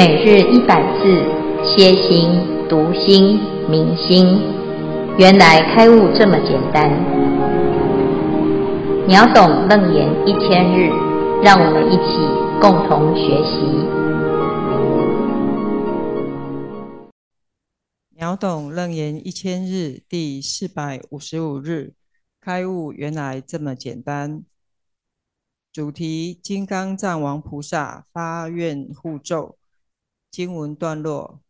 每日一百字，歇心、读心、明心，原来开悟这么简单。秒懂楞严一千日，让我们一起共同学习。秒懂楞严一千日第四百五十五日，开悟原来这么简单。主题：金刚藏王菩萨发愿护咒。经文段落：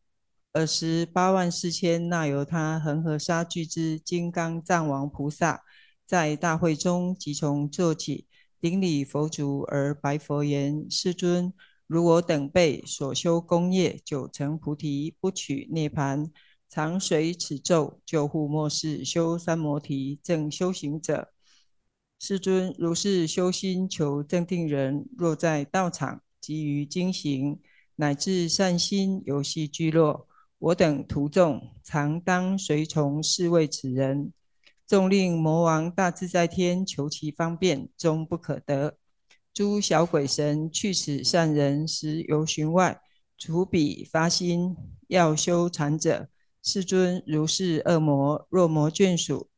尔时八万四千那由他恒河沙俱之金刚藏王菩萨，在大会中即从坐起，顶礼佛足而白佛言：“世尊，如我等辈所修功业，久成菩提，不取涅槃，常随此咒，救护末世修三摩提正修行者。世尊，如是修心求正定人，若在道场，即于经行。”乃至善心游戏聚落，我等徒众常当随从侍卫此人。纵令魔王大自在天求其方便，终不可得。诸小鬼神去此善人时游寻外，除彼发心要修禅者，世尊如是恶魔若魔眷属，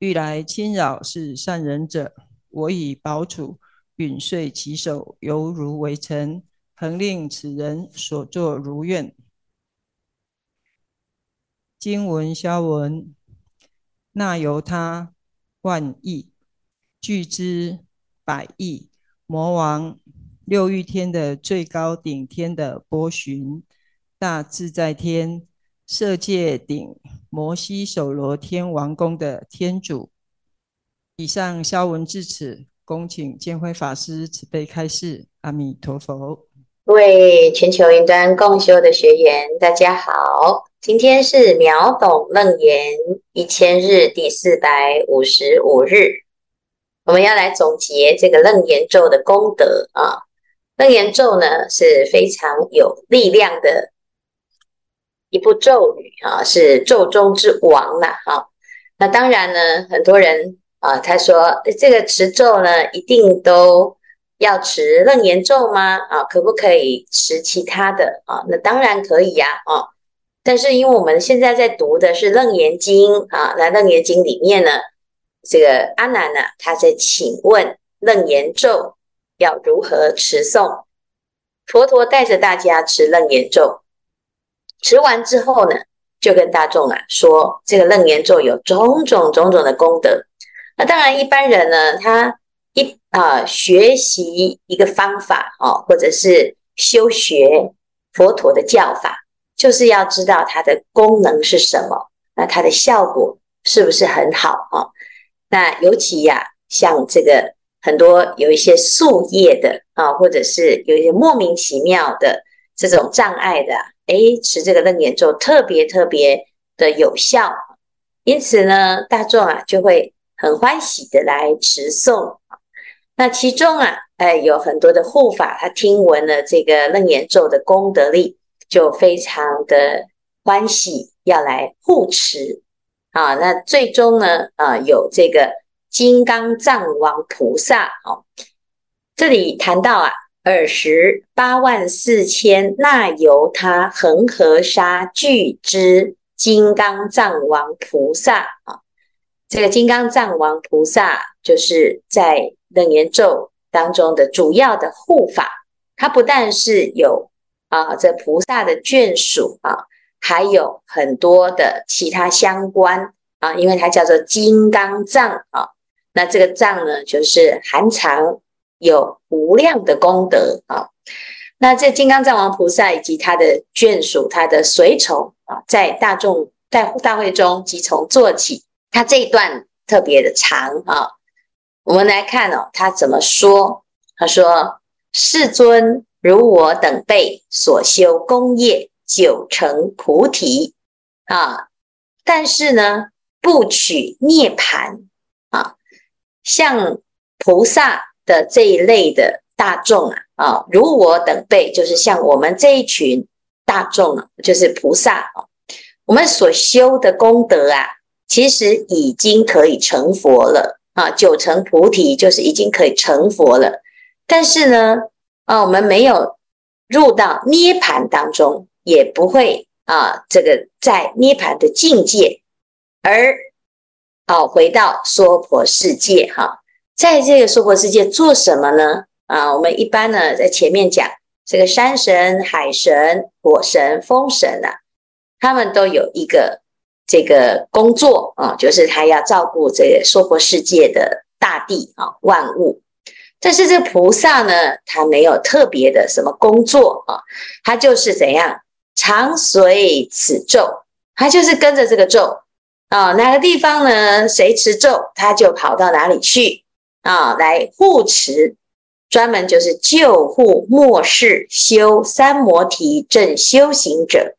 欲来侵扰是善人者，我以宝杵允遂其手，犹如微尘。恒令此人所作如愿。经文消文，那由他万亿巨之百亿魔王六欲天的最高顶天的波旬大自在天色界顶摩西首罗天王宫的天主。以上消文至此，恭请建辉法师慈悲开示。阿弥陀佛。各位全球云端共修的学员，大家好！今天是秒懂楞严一千日第四百五十五日，我们要来总结这个楞严咒的功德啊。楞严咒呢是非常有力量的一部咒语啊，是咒中之王呐。哈，那当然呢，很多人啊，他说这个持咒呢，一定都。要持楞严咒吗？啊，可不可以持其他的啊？那当然可以呀，啊。但是因为我们现在在读的是楞严经啊，那楞严经里面呢，这个阿难呢，他在请问楞严咒要如何持诵？佛陀带着大家持楞严咒，持完之后呢，就跟大众啊说，这个楞严咒有种种种种的功德。那当然一般人呢，他。一啊，学习一个方法哦，或者是修学佛陀的教法，就是要知道它的功能是什么，那它的效果是不是很好哦？那尤其呀、像这个很多有一些宿业的啊，或者是有一些莫名其妙的这种障碍的，诶，持这个楞严咒特别特别的有效，因此呢，大众啊就会很欢喜的来持诵。那其中啊，哎，有很多的护法，他听闻了这个楞严咒的功德力，就非常的欢喜，要来护持啊。那最终呢，啊，有这个金刚藏王菩萨哦。这里谈到啊，尔时八万四千那由他恒河沙俱之金刚藏王菩萨啊，这个金刚藏王菩萨就是在。楞严咒当中的主要的护法，它不但是有啊这菩萨的眷属啊，还有很多的其他相关啊，因为它叫做金刚藏啊。那这个藏呢，就是含藏有无量的功德啊。那这金刚藏王菩萨以及他的眷属、他的随从啊，在大众在大会中即从坐起，他这一段特别的长啊。我们来看哦，他怎么说？他说：“世尊，如我等辈所修功业，久成菩提啊，但是呢，不取涅槃啊。像菩萨的这一类的大众啊，啊，如我等辈，就是像我们这一群大众啊，就是菩萨啊，我们所修的功德啊，其实已经可以成佛了。”啊，九成菩提就是已经可以成佛了，但是呢，啊，我们没有入到涅槃当中，也不会啊，这个在涅槃的境界，而啊回到娑婆世界哈，在这个娑婆世界做什么呢？啊，我们一般呢在前面讲这个山神、海神、火神、风神啊，他们都有一个这个工作啊，就是他要照顾这个娑婆世界的大地啊万物。但是这菩萨呢，他没有特别的什么工作啊，他就是怎样常随此咒，他就是跟着这个咒啊，哪个地方呢，谁持咒，他就跑到哪里去啊，来护持，专门就是救护末世修三摩提正修行者。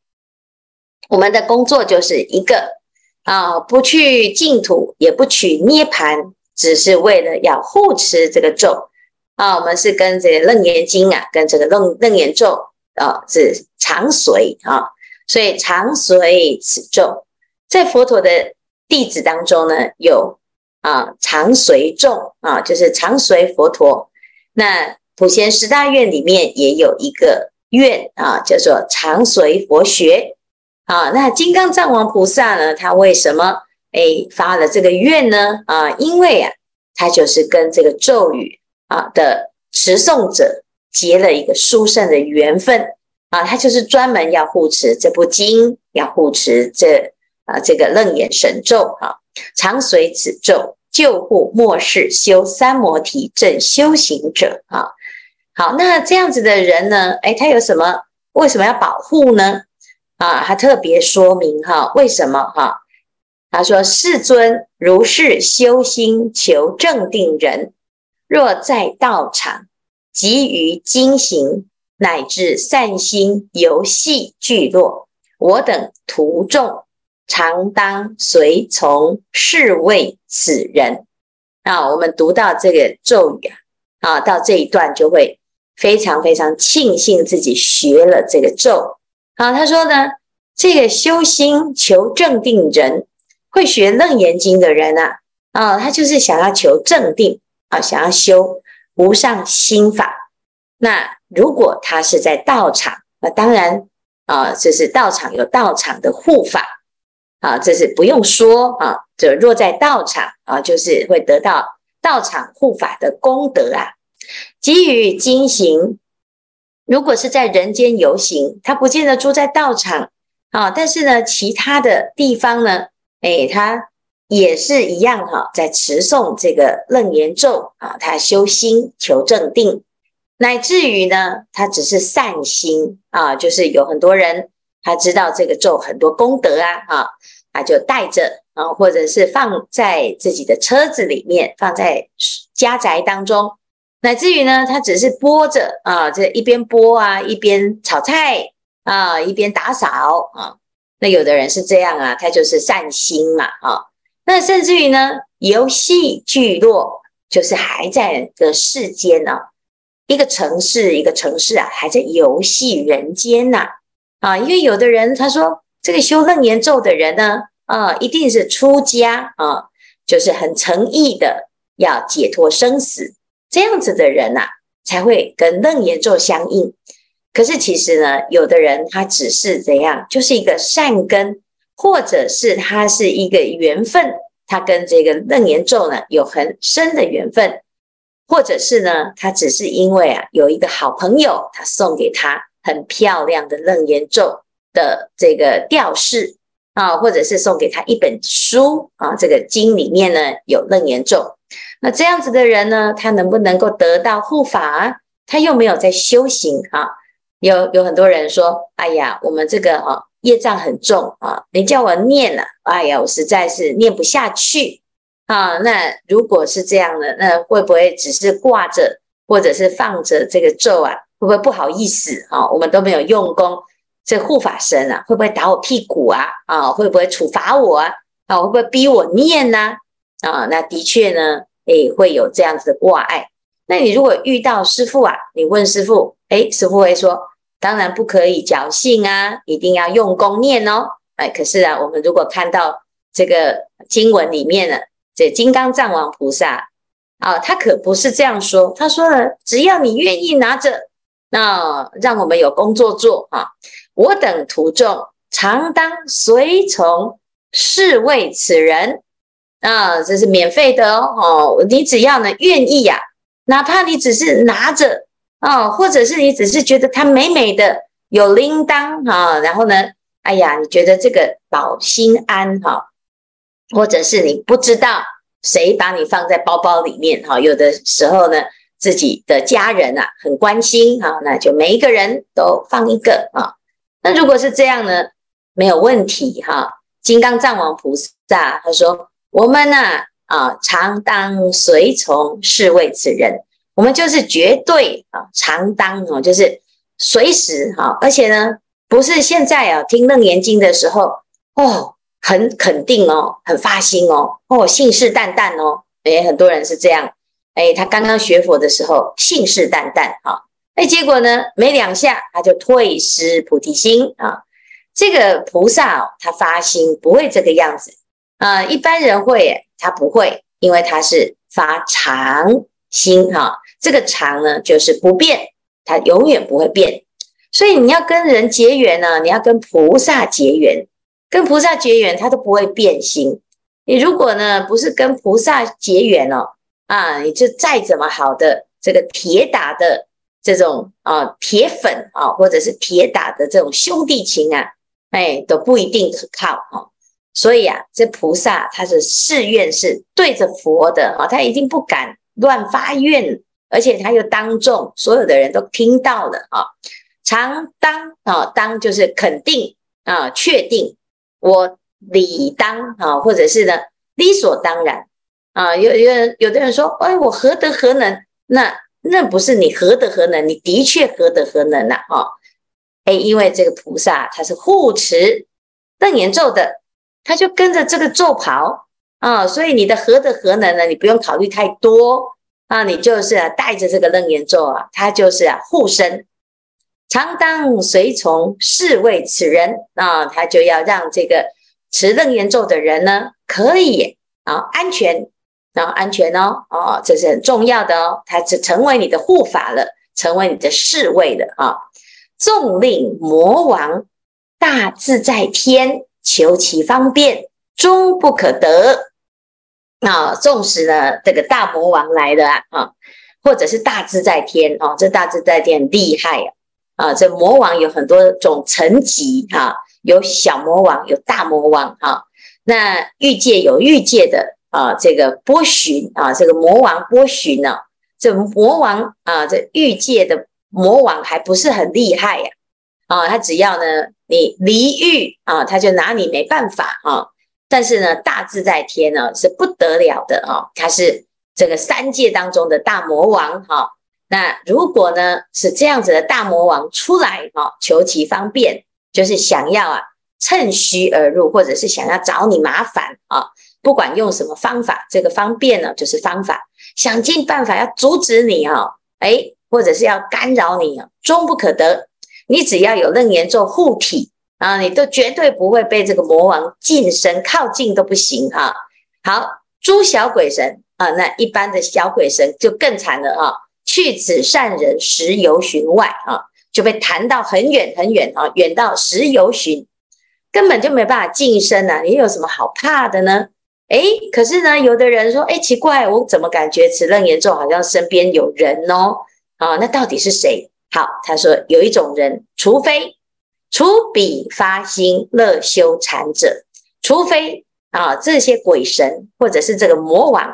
我们的工作就是一个啊，不去净土，也不取涅槃，只是为了要护持这个咒。啊，我们是跟这个楞严经啊，跟这个楞楞严咒啊，是常随啊，所以常随此咒，在佛陀的弟子当中呢，有啊常随众啊，就是常随佛陀。那普贤十大愿里面也有一个愿啊，叫做常随佛学啊。那金刚藏王菩萨呢，他为什么哎发了这个愿呢？啊，因为啊，他就是跟这个咒语。啊的持诵者结了一个殊胜的缘分啊，他就是专门要护持这部经，要护持这啊这个楞严神咒啊，常随此咒救护末世修三摩提正修行者啊。好，那这样子的人呢，诶，他有什么？为什么要保护呢？啊，他特别说明哈，为什么哈？他说：世尊如是修心求正定人。若在道场，急于经行，乃至散心游戏聚落，我等徒众常当随从侍卫此人。啊，我们读到这个咒语啊，啊，到这一段就会非常非常庆幸自己学了这个咒。啊，他说呢，这个修心求正定人，会学楞严经的人啊，啊，他就是想要求正定。啊，想要修无上心法，那如果他是在道场，那当然啊，这是道场有道场的护法啊，这是不用说啊。这若在道场啊，就是会得到道场护法的功德啊。急于经行，如果是在人间游行，他不见得住在道场啊，但是呢，其他的地方呢，哎，他。也是一样哈，在持诵这个楞严咒啊，他修心求正定，乃至于呢，他只是善心啊，就是有很多人他知道这个咒很多功德啊，啊，他就带着啊，或者是放在自己的车子里面，放在家宅当中，乃至于呢，他只是播着啊，这一边播啊，一边炒菜啊，一边打扫啊，那有的人是这样啊，他就是善心嘛，啊。那甚至于呢，游戏聚落就是还在这世间呢、啊，一个城市一个城市啊，还在游戏人间呐啊，啊！因为有的人他说，这个修楞严咒的人呢，啊，一定是出家啊，就是很诚意的要解脱生死，这样子的人呐、啊，才会跟楞严咒相应。可是其实呢，有的人他只是怎样，就是一个善根。或者是他是一个缘分，他跟这个楞严咒呢有很深的缘分，或者是呢，他只是因为啊有一个好朋友，他送给他很漂亮的楞严咒的这个吊饰啊，或者是送给他一本书啊，这个经里面呢有楞严咒，那这样子的人呢，他能不能够得到护法？他又没有在修行啊？有有很多人说，哎呀，我们这个啊。业障很重啊！你叫我念了，哎呀，我实在是念不下去啊。那如果是这样的，那会不会只是挂着，或者是放着这个咒啊？会不会不好意思啊？我们都没有用功，这护法神啊，会不会打我屁股啊？啊，会不会处罚我啊？啊，会不会逼我念呢？啊，那的确呢，诶，会有这样子的挂碍。那你如果遇到师父啊，你问师父，诶，师父会说。当然不可以侥幸啊，一定要用功念哦。哎，可是啊，我们如果看到这个经文里面呢，这金刚藏王菩萨啊，他可不是这样说。他说了，只要你愿意拿着那让我们有工作做啊。我等徒众常当随从侍卫此人啊，这是免费的哦。哦，你只要呢愿意呀、啊，哪怕你只是拿着啊，或者是你只是觉得它美美的，有铃铛啊，然后呢，哎呀，你觉得这个保心安哈、或者是你不知道。谁把你放在包包里面？哈，有的时候呢，自己的家人啊很关心哈，那就每一个人都放一个啊。那如果是这样呢，没有问题哈。金刚藏王菩萨他说：“我们呢啊，常当随从侍卫此人，我们就是绝对啊，常当哦，就是随时哈，而且呢，不是现在啊，听楞严经的时候哦。”很肯定哦，很发心哦，哦，信誓旦旦哦，诶，很多人是这样，诶，他刚刚学佛的时候信誓旦旦啊，诶，结果呢，没两下他就退失菩提心啊。这个菩萨哦，他发心不会这个样子呃，一般人会，他不会，因为他是发常心哈。这个常呢，就是不变，他永远不会变。所以你要跟人结缘呢，你要跟菩萨结缘。跟菩萨结缘，他都不会变心。你如果呢，不是跟菩萨结缘哦，啊，你就再怎么好的这个铁打的这种啊铁粉啊，或者是铁打的这种兄弟情啊，哎，都不一定可靠哦。所以啊，这菩萨他是誓愿是对着佛的啊，他一定不敢乱发愿，而且他又当众，所有的人都听到了啊。常当啊，当就是肯定啊，确定。我理当啊，或者是呢，理所当然啊。有有有的人说，哎，我何德何能？那那不是你何德何能？你的确何德何能呐？啊，哎，因为这个菩萨他是护持楞严咒的，他就跟着这个咒跑啊，所以你的何德何能呢？你不用考虑太多啊，你就是，带着这个楞严咒啊，他就是啊护身。常当随从侍卫此人啊，他就要让这个持楞严咒的人呢，可以啊安全，然后安全哦，哦，这是很重要的哦，他是成为你的护法了，成为你的侍卫了啊。纵令魔王大自在天，求其方便，终不可得。啊，纵使呢这个大魔王来了啊，或者是大自在天哦，这大自在天很厉害呀。啊，这魔王有很多种层级哈，有小魔王，有大魔王哈。那欲界有欲界的啊，这个波旬啊，这个魔王波旬呢，这魔王啊，这欲界的魔王还不是很厉害呀。啊，他只要呢你离欲啊，他就拿你没办法啊。但是呢，大自在天呢是不得了的啊，他是这个三界当中的大魔王哈。那如果呢是这样子的大魔王出来哈，求其方便，就是想要啊趁虚而入，或者是想要找你麻烦啊，不管用什么方法，这个方便呢就是方法，想尽办法要阻止你啊，诶，或者是要干扰你啊，终不可得。你只要有楞严咒护体啊，你都绝对不会被这个魔王近身靠近都不行哈。好，诸小鬼神啊，那一般的小鬼神就更惨了啊。去此善人十由旬外啊，就被弹到很远很远啊，远到十由旬，根本就没办法近身啊！你有什么好怕的呢？哎，可是呢，有的人说，哎，奇怪，我怎么感觉此楞严咒好像身边有人哦？啊，那到底是谁？好，他说有一种人，除非除彼发心乐修禅者，除非啊这些鬼神或者是这个魔王，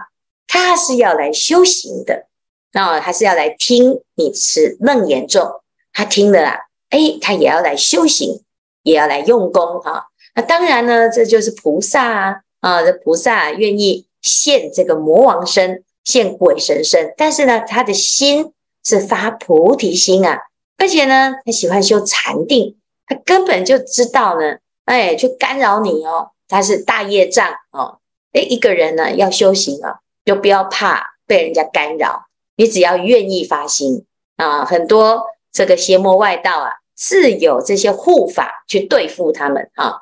他是要来修行的。那他是要来听你持楞严咒，他听了啊，哎，他也要来修行，也要来用功啊。那当然呢，这就是菩萨啊，啊，这菩萨愿意现这个魔王身，现鬼神身，但是呢，他的心是发菩提心啊，而且呢，他喜欢修禅定，他根本就知道呢，哎，去干扰你哦，他是大业障哦，哎，一个人呢要修行啊，就不要怕被人家干扰。你只要愿意发心啊，很多这个邪魔外道啊，是有这些护法去对付他们啊。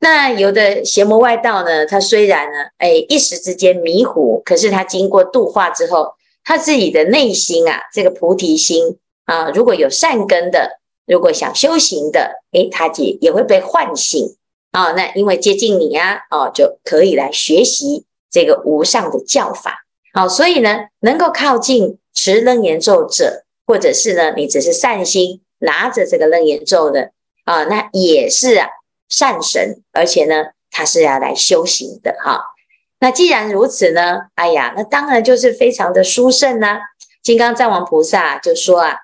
那有的邪魔外道呢，他虽然呢，哎，一时之间迷糊，可是他经过度化之后，他自己的内心啊，这个菩提心啊，如果有善根的，如果想修行的，诶，他也也会被唤醒啊。那因为接近你呀，哦，就可以来学习这个无上的教法。好，所以呢，能够靠近持楞严咒者，或者是呢，你只是善心拿着这个楞严咒的啊，那也是啊善神，而且呢，他是要来修行的哈。那既然如此呢，哎呀，那当然就是非常的殊胜呢。金刚藏王菩萨就说啊。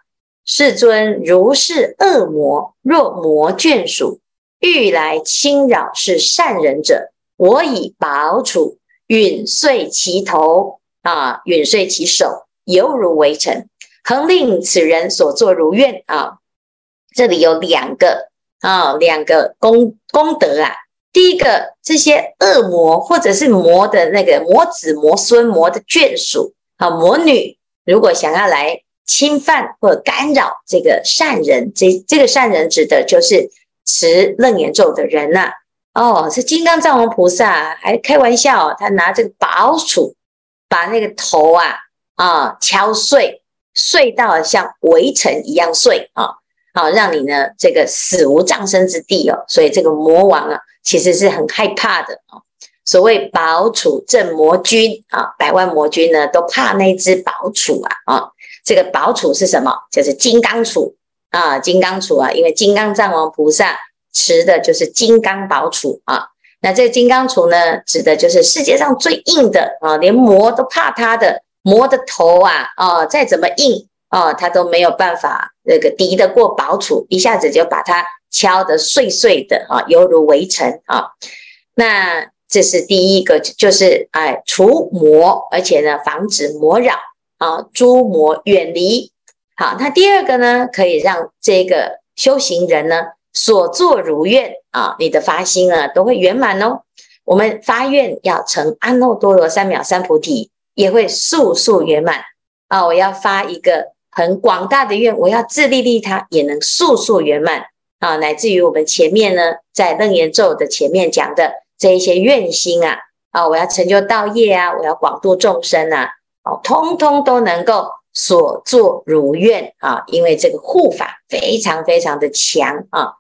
世尊，如是恶魔，若魔眷属欲来侵扰是善人者，我以宝杵陨碎其头啊，陨碎其手，犹如微尘，恒令此人所作如愿啊。这里有两个啊，两个功功德啊。第一个，这些恶魔或者是魔的那个魔子、魔孙、魔的眷属啊，魔女，如果想要来。侵犯或干扰这个善人，这这个善人指的就是持楞严咒的人呐、哦，是金刚藏王菩萨还开玩笑，他拿这个宝杵把那个头啊啊敲碎，碎到像微尘一样碎啊，好、让你呢这个死无葬身之地哦。所以这个魔王啊，其实是很害怕的啊。所谓宝杵镇魔军啊，百万魔军呢都怕那只宝杵啊啊。这个宝杵是什么？就是金刚杵啊，金刚杵啊，因为金刚藏王菩萨持的就是金刚宝杵啊。那这个金刚杵呢，指的就是世界上最硬的啊，连魔都怕它的魔的头啊啊，再怎么硬啊，它都没有办法那个敌得过宝杵，一下子就把它敲得碎碎的啊，犹如围城啊。那这是第一个，就是哎除魔，而且呢防止魔扰。啊，诸魔远离。好，那第二个呢，可以让这个修行人呢所作如愿啊，你的发心啊都会圆满哦。我们发愿要成阿耨多罗三藐三菩提，也会速速圆满啊。我要发一个很广大的愿，我要自利利他，也能速速圆满啊。乃至于我们前面呢，在楞严咒的前面讲的这一些愿心啊，啊，我要成就道业啊，我要广度众生啊。哦，通通都能够所作如愿啊！因为这个护法非常非常的强啊。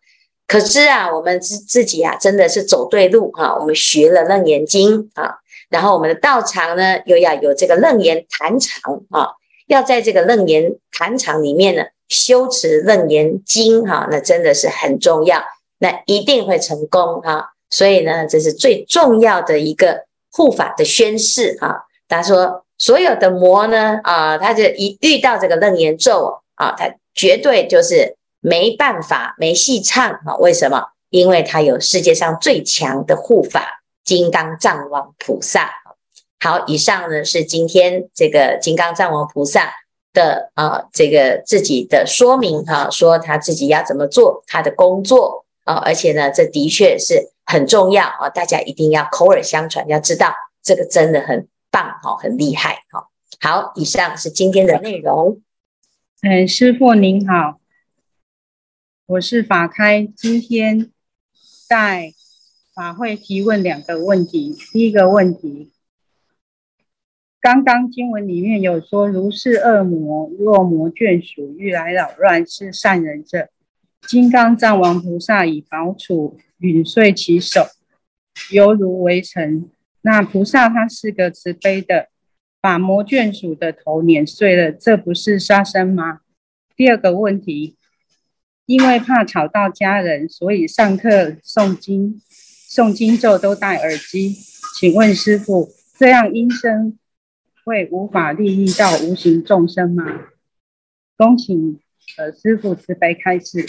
可知啊，我们自自己啊，真的是走对路哈、啊。我们学了楞严经啊，然后我们的道场呢，又要有这个楞严坛场啊，要在这个楞严坛场里面呢，修持楞严经哈、那真的是很重要，那一定会成功哈、所以呢，这是最重要的一个护法的宣誓啊。他说。所有的魔呢，啊，他就一遇到这个楞严咒啊，他绝对就是没办法，没戏唱啊。为什么？因为他有世界上最强的护法金刚藏王菩萨。好，以上呢是今天这个金刚藏王菩萨的啊，这个自己的说明哈、说他自己要怎么做他的工作啊，而且呢，这的确是很重要啊，大家一定要口耳相传，要知道这个真的很。棒，好，很厉害，好，好，以上是今天的内容。嗯，师傅您好，我是法开，今天在法会提问两个问题。第一个问题，刚刚经文里面有说，如是恶魔，若魔眷属欲来扰乱是善人者，金刚藏王菩萨以宝杵陨碎其手，犹如微尘。那菩萨他是个慈悲的，把魔眷属的头碾碎了，这不是杀生吗？第二个问题，因为怕吵到家人，所以上课诵经、诵经咒都戴耳机。请问师父，这样音声会无法利益到无形众生吗？恭请呃师父慈悲开示。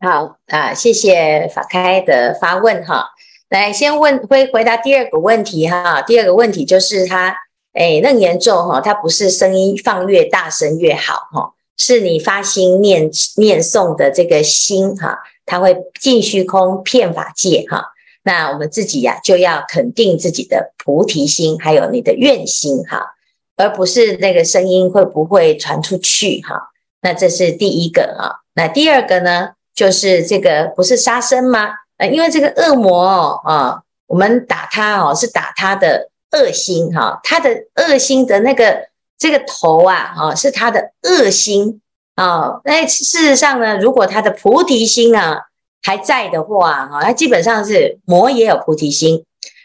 好啊，谢谢法开的发问哈。来，先问会回答第二个问题哈。第二个问题就是他，哎，楞严咒哈，它不是声音放越大声越好哈，是你发心念念诵的这个心哈，它会尽虚空遍法界哈。那我们自己呀，就要肯定自己的菩提心，还有你的愿心哈，而不是那个声音会不会传出去哈。那这是第一个啊。那第二个呢，就是这个不是杀生吗？因为这个恶魔哦啊，我们打他哦，是打他的恶心哈，他的恶心的那个这个头啊啊，是他的恶心啊。那事实上呢，如果他的菩提心啊还在的话，哈，他基本上是魔也有菩提心。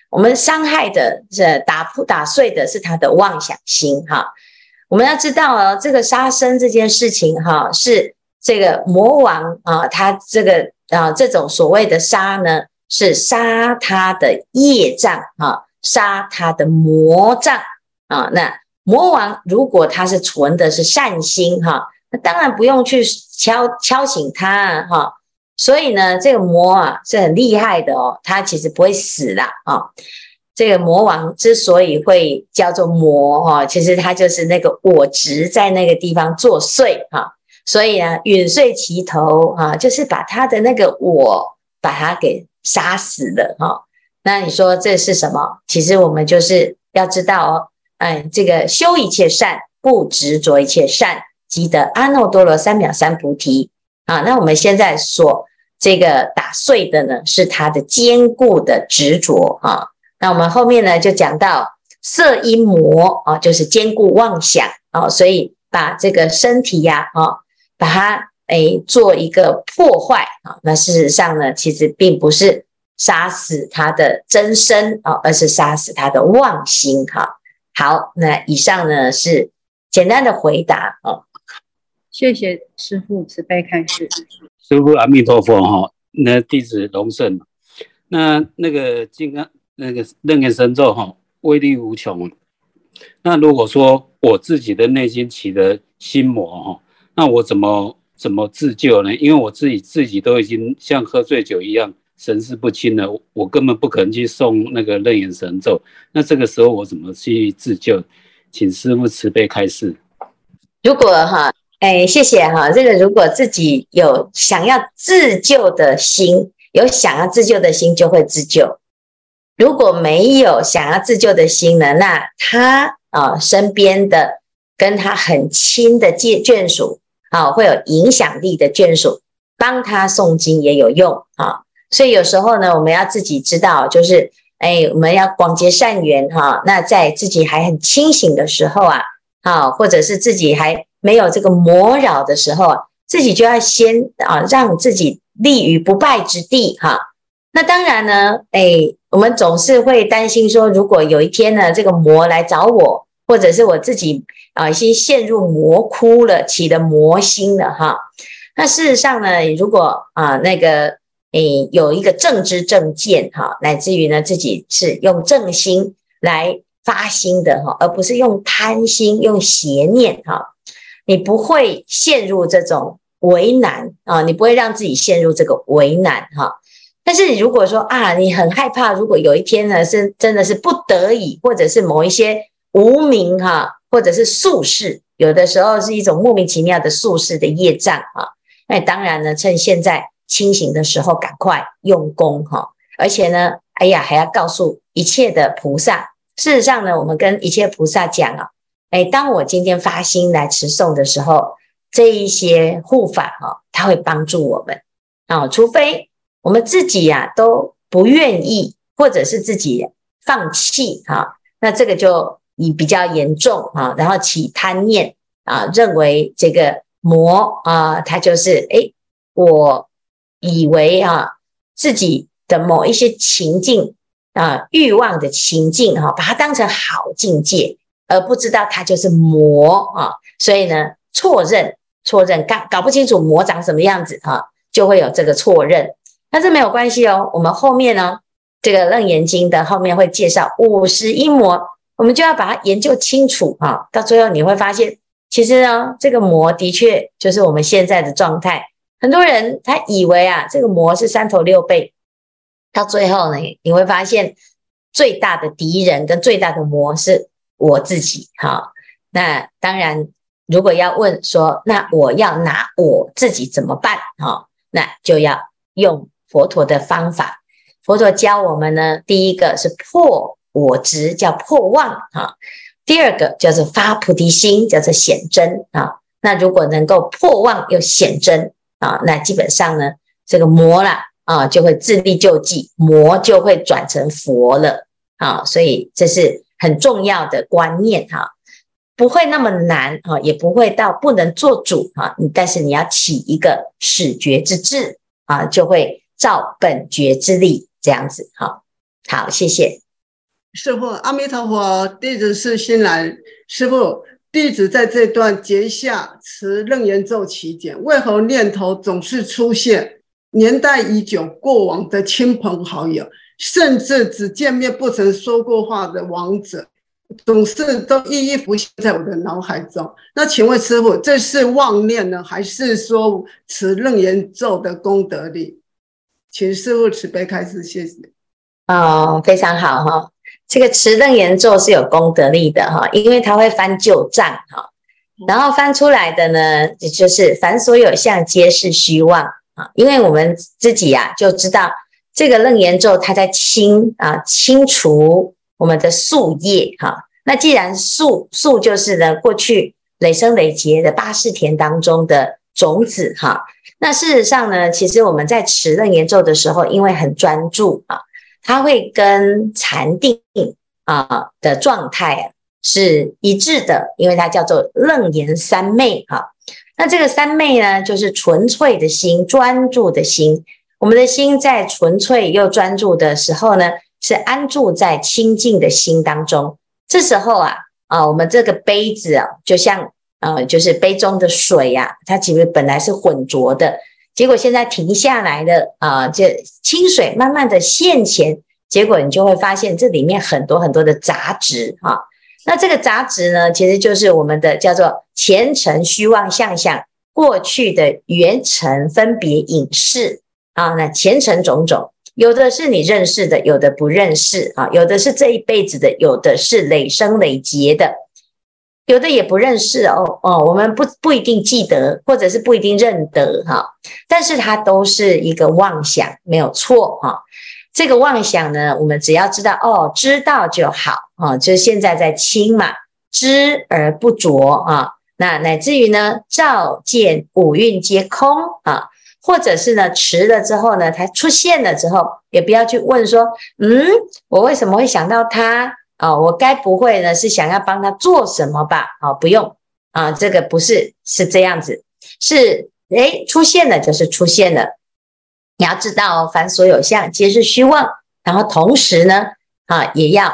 我们伤害的是打破打碎的是他的妄想心哈。我们要知道啊，这个杀生这件事情哈，是这个魔王啊，他这个啊这种所谓的杀呢，是杀他的业障哈，杀他的魔障啊。那魔王如果他是存的是善心哈，那当然不用去敲敲醒他哈。所以呢，这个魔啊是很厉害的哦，他其实不会死的啊。这个魔王之所以会叫做魔哈，其实他就是那个我执在那个地方作祟哈。所以呢，吮碎其头啊，就是把他的那个我把他给杀死了哈。那你说这是什么？其实我们就是要知道哦，哎，这个修一切善，不执着一切善，即得阿耨多罗三藐三菩提。啊，那我们现在所这个打碎的呢，是他的坚固的执着啊。那我们后面呢就讲到色音魔啊，就是坚固妄想啊，所以把这个身体呀啊，把它诶做一个破坏啊。那事实上呢，其实并不是杀死他的真身啊，而是杀死他的妄心哈。好，那以上呢是简单的回答啊。谢谢师父慈悲开示。师父阿弥陀佛哈，那弟子龙胜。那那个金刚那个楞严神咒哈，威力无穷。那如果说我自己的内心起了心魔哈，那我怎么怎么自救呢？因为我自己自己都已经像喝醉酒一样神志不清了，我根本不可能去诵那个楞严神咒。那这个时候我怎么去自救？请师父慈悲开示。如果哈。哎，谢谢哈。这个如果自己有想要自救的心，有想要自救的心，就会自救；如果没有想要自救的心呢，那他啊身边的跟他很亲的眷眷属啊，会有影响力的眷属帮他诵经也有用啊。所以有时候呢，我们要自己知道，就是哎，我们要广结善缘哈。那在自己还很清醒的时候啊，啊，或者是自己还。没有这个魔扰的时候，自己就要先啊，让自己立于不败之地哈。那当然呢，哎，我们总是会担心说，如果有一天呢，这个魔来找我，或者是我自己啊，已经陷入魔窟了，起了魔心了哈。那事实上呢，如果啊，那个哎，有一个正知正见哈，乃至于呢，自己是用正心来发心的哈，而不是用贪心、用邪念哈。你不会陷入这种为难啊，你不会让自己陷入这个为难哈。但是如果说啊，你很害怕，如果有一天呢是真的是不得已，或者是某一些无明哈，或者是宿世，有的时候是一种莫名其妙的宿世的业障啊。那当然呢，趁现在清醒的时候，赶快用功哈。而且呢，哎呀，还要告诉一切的菩萨，事实上呢，我们跟一切菩萨讲啊。哎，当我今天发心来持诵的时候，这一些护法哈，他会帮助我们啊。除非我们自己呀都不愿意，或者是自己放弃哈，那这个就你比较严重啊。然后起贪念啊，认为这个魔啊，他就是哎，我以为啊自己的某一些情境啊，欲望的情境哈，把它当成好境界。而不知道它就是魔啊，所以呢，错认错认，搞搞不清楚魔长什么样子啊，就会有这个错认。但是没有关系哦，我们后面呢，这个《楞严经》的后面会介绍五十一魔，我们就要把它研究清楚啊。到最后你会发现，其实呢，这个魔的确就是我们现在的状态。很多人他以为啊，这个魔是三头六臂，到最后呢，你会发现最大的敌人跟最大的魔是。我自己哈，那当然，如果要问说，那我要拿我自己怎么办哈？那就要用佛陀的方法。佛陀教我们呢，第一个是破我执，叫破妄哈；第二个叫做发菩提心，叫做显真啊。那如果能够破妄又显真啊，那基本上呢，这个魔啦啊就会自力救济，魔就会转成佛了啊。所以这是。很重要的观念哈，不会那么难啊，也不会到不能做主啊。但是你要起一个始觉之志啊，就会照本觉之力这样子。哈，好，谢谢师傅。阿弥陀佛，弟子是新来。师傅，弟子在这段结下持楞严咒期间，为何念头总是出现年代已久过往的亲朋好友，甚至只见面不曾说过话的王者，总是都一一浮现在我的脑海中？那请问师傅，这是妄念呢，还是说持楞严咒的功德力？请师傅慈悲开示，谢谢。哦，非常好哈。这个持楞严咒是有功德力的哈，因为它会翻旧账哈，然后翻出来的呢，也就是凡所有相皆是虚妄啊。因为我们自己呀、啊、就知道，这个楞严咒它在清啊清除我们的宿业哈。那既然宿宿就是呢过去累生累劫的八识田当中的种子哈，那事实上呢，其实我们在持楞严咒的时候，因为很专注啊。它会跟禅定啊的状态是一致的，因为它叫做楞严三昧哈。那这个三昧呢，就是纯粹的心、专注的心。我们的心在纯粹又专注的时候呢，是安住在清净的心当中。这时候啊啊，我们这个杯子啊，就像呃，就是杯中的水呀、啊，它其实本来是浑浊的。结果现在停下来的啊，这清水慢慢的现前，结果你就会发现这里面很多很多的杂质啊。那这个杂质呢，其实就是我们的叫做前尘虚妄相想，过去的缘尘分别影视啊。那前尘种种，有的是你认识的，有的不认识啊，有的是这一辈子的，有的是累生累劫的。有的也不认识哦哦，我们不不一定记得，或者是不一定认得哈，但是它都是一个妄想，没有错哈。这个妄想呢，我们只要知道哦，知道就好啊。就现在在清嘛，知而不着啊。那乃至于呢，照见五蕴皆空啊，或者是呢，迟了之后呢，它出现了之后，也不要去问说，嗯，我为什么会想到他？啊、我该不会呢是想要帮他做什么吧？啊、不用啊，这个不是是这样子，是诶出现了就是出现了。你要知道，凡所有相皆是虚妄，然后同时呢啊，也要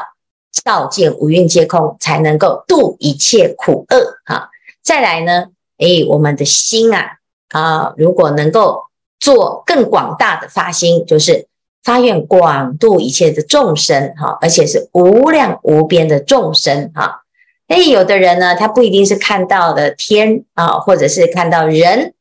照见五蕴皆空，才能够度一切苦厄。哈、啊，再来呢，诶，我们的心啊啊，如果能够做更广大的发心，就是。发愿广度一切的众生，哈，而且是无量无边的众生，哈。哎，有的人呢，他不一定是看到的天啊，或者是看到人，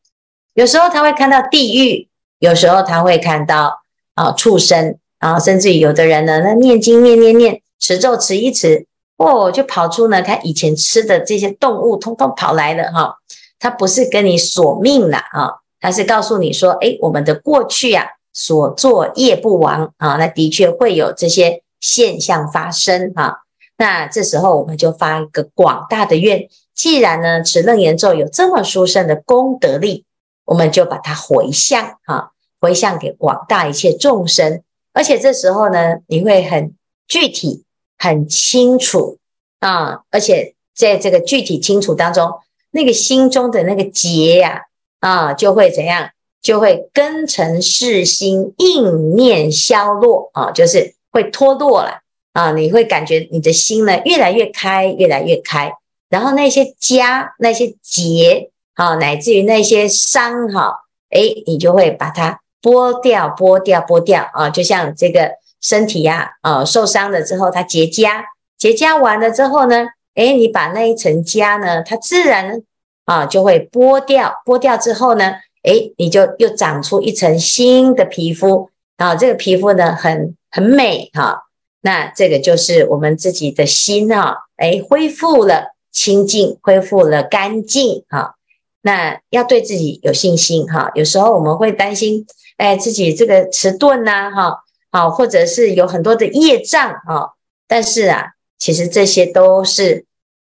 有时候他会看到地狱，有时候他会看到啊畜生啊，甚至于有的人呢，那念经念念念，持咒持一持，哦，就跑出呢他以前吃的这些动物，通通跑来了，哈。他不是跟你索命了啊，他是告诉你说，哎，我们的过去呀。所作业不亡啊，那的确会有这些现象发生啊。那这时候我们就发一个广大的愿，既然呢持楞严咒有这么殊胜的功德力，我们就把它回向啊，回向给广大一切众生。而且这时候呢，你会很具体、很清楚啊，而且在这个具体清楚当中，那个心中的那个结呀啊，就会怎样？就会根尘世心应念消落啊，就是会脱落了啊，你会感觉你的心呢越来越开，越来越开，然后那些痂、那些结啊，乃至于那些伤哈，诶，你就会把它剥掉、剥掉、剥掉啊，就像这个身体呀啊受伤了之后，它结痂，结痂完了之后呢，诶，你把那一层痂呢，它自然啊就会剥掉，剥掉之后呢。诶，你就又长出一层新的皮肤啊！这个皮肤呢，很很美哈。那这个就是我们自己的心哈，诶，恢复了清净，恢复了干净哈。那要对自己有信心哈。有时候我们会担心，哎，自己这个迟钝呐哈，好，或者是有很多的业障啊。但是啊，其实这些都是。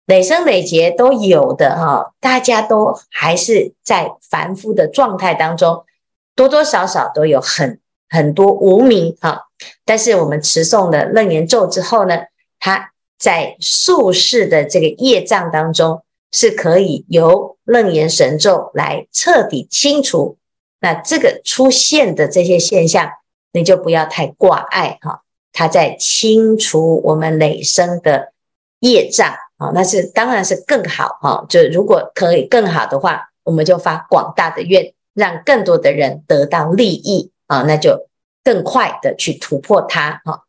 累生累劫都有的哈，大家都还是在凡夫的状态当中，多多少少都有很很多无明哈。但是我们持诵的楞严咒之后呢，它在宿世的这个业障当中，是可以由楞严神咒来彻底清除。那这个出现的这些现象，你就不要太挂碍哈。它在清除我们累生的业障啊，那是当然是更好哈。就如果可以更好的话，我们就发广大的愿，让更多的人得到利益啊，那就更快的去突破它哈。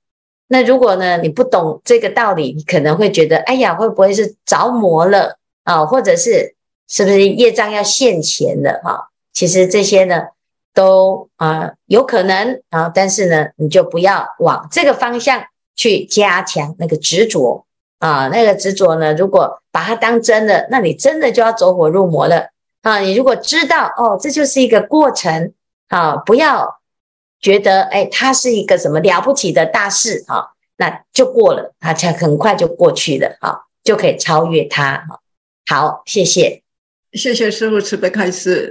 那如果呢，你不懂这个道理，你可能会觉得，哎呀，会不会是着魔了啊？或者是是不是业障要现前了哈？其实这些呢，都啊有可能啊，但是呢，你就不要往这个方向去加强那个执着啊。那个执着呢，如果把它当真的，那你真的就要走火入魔了啊。你如果知道哦，这就是一个过程啊，不要。觉得哎，它是一个什么了不起的大事啊？那就过了，它才很快就过去了啊，就可以超越它。好，谢谢，谢谢师父慈悲开示。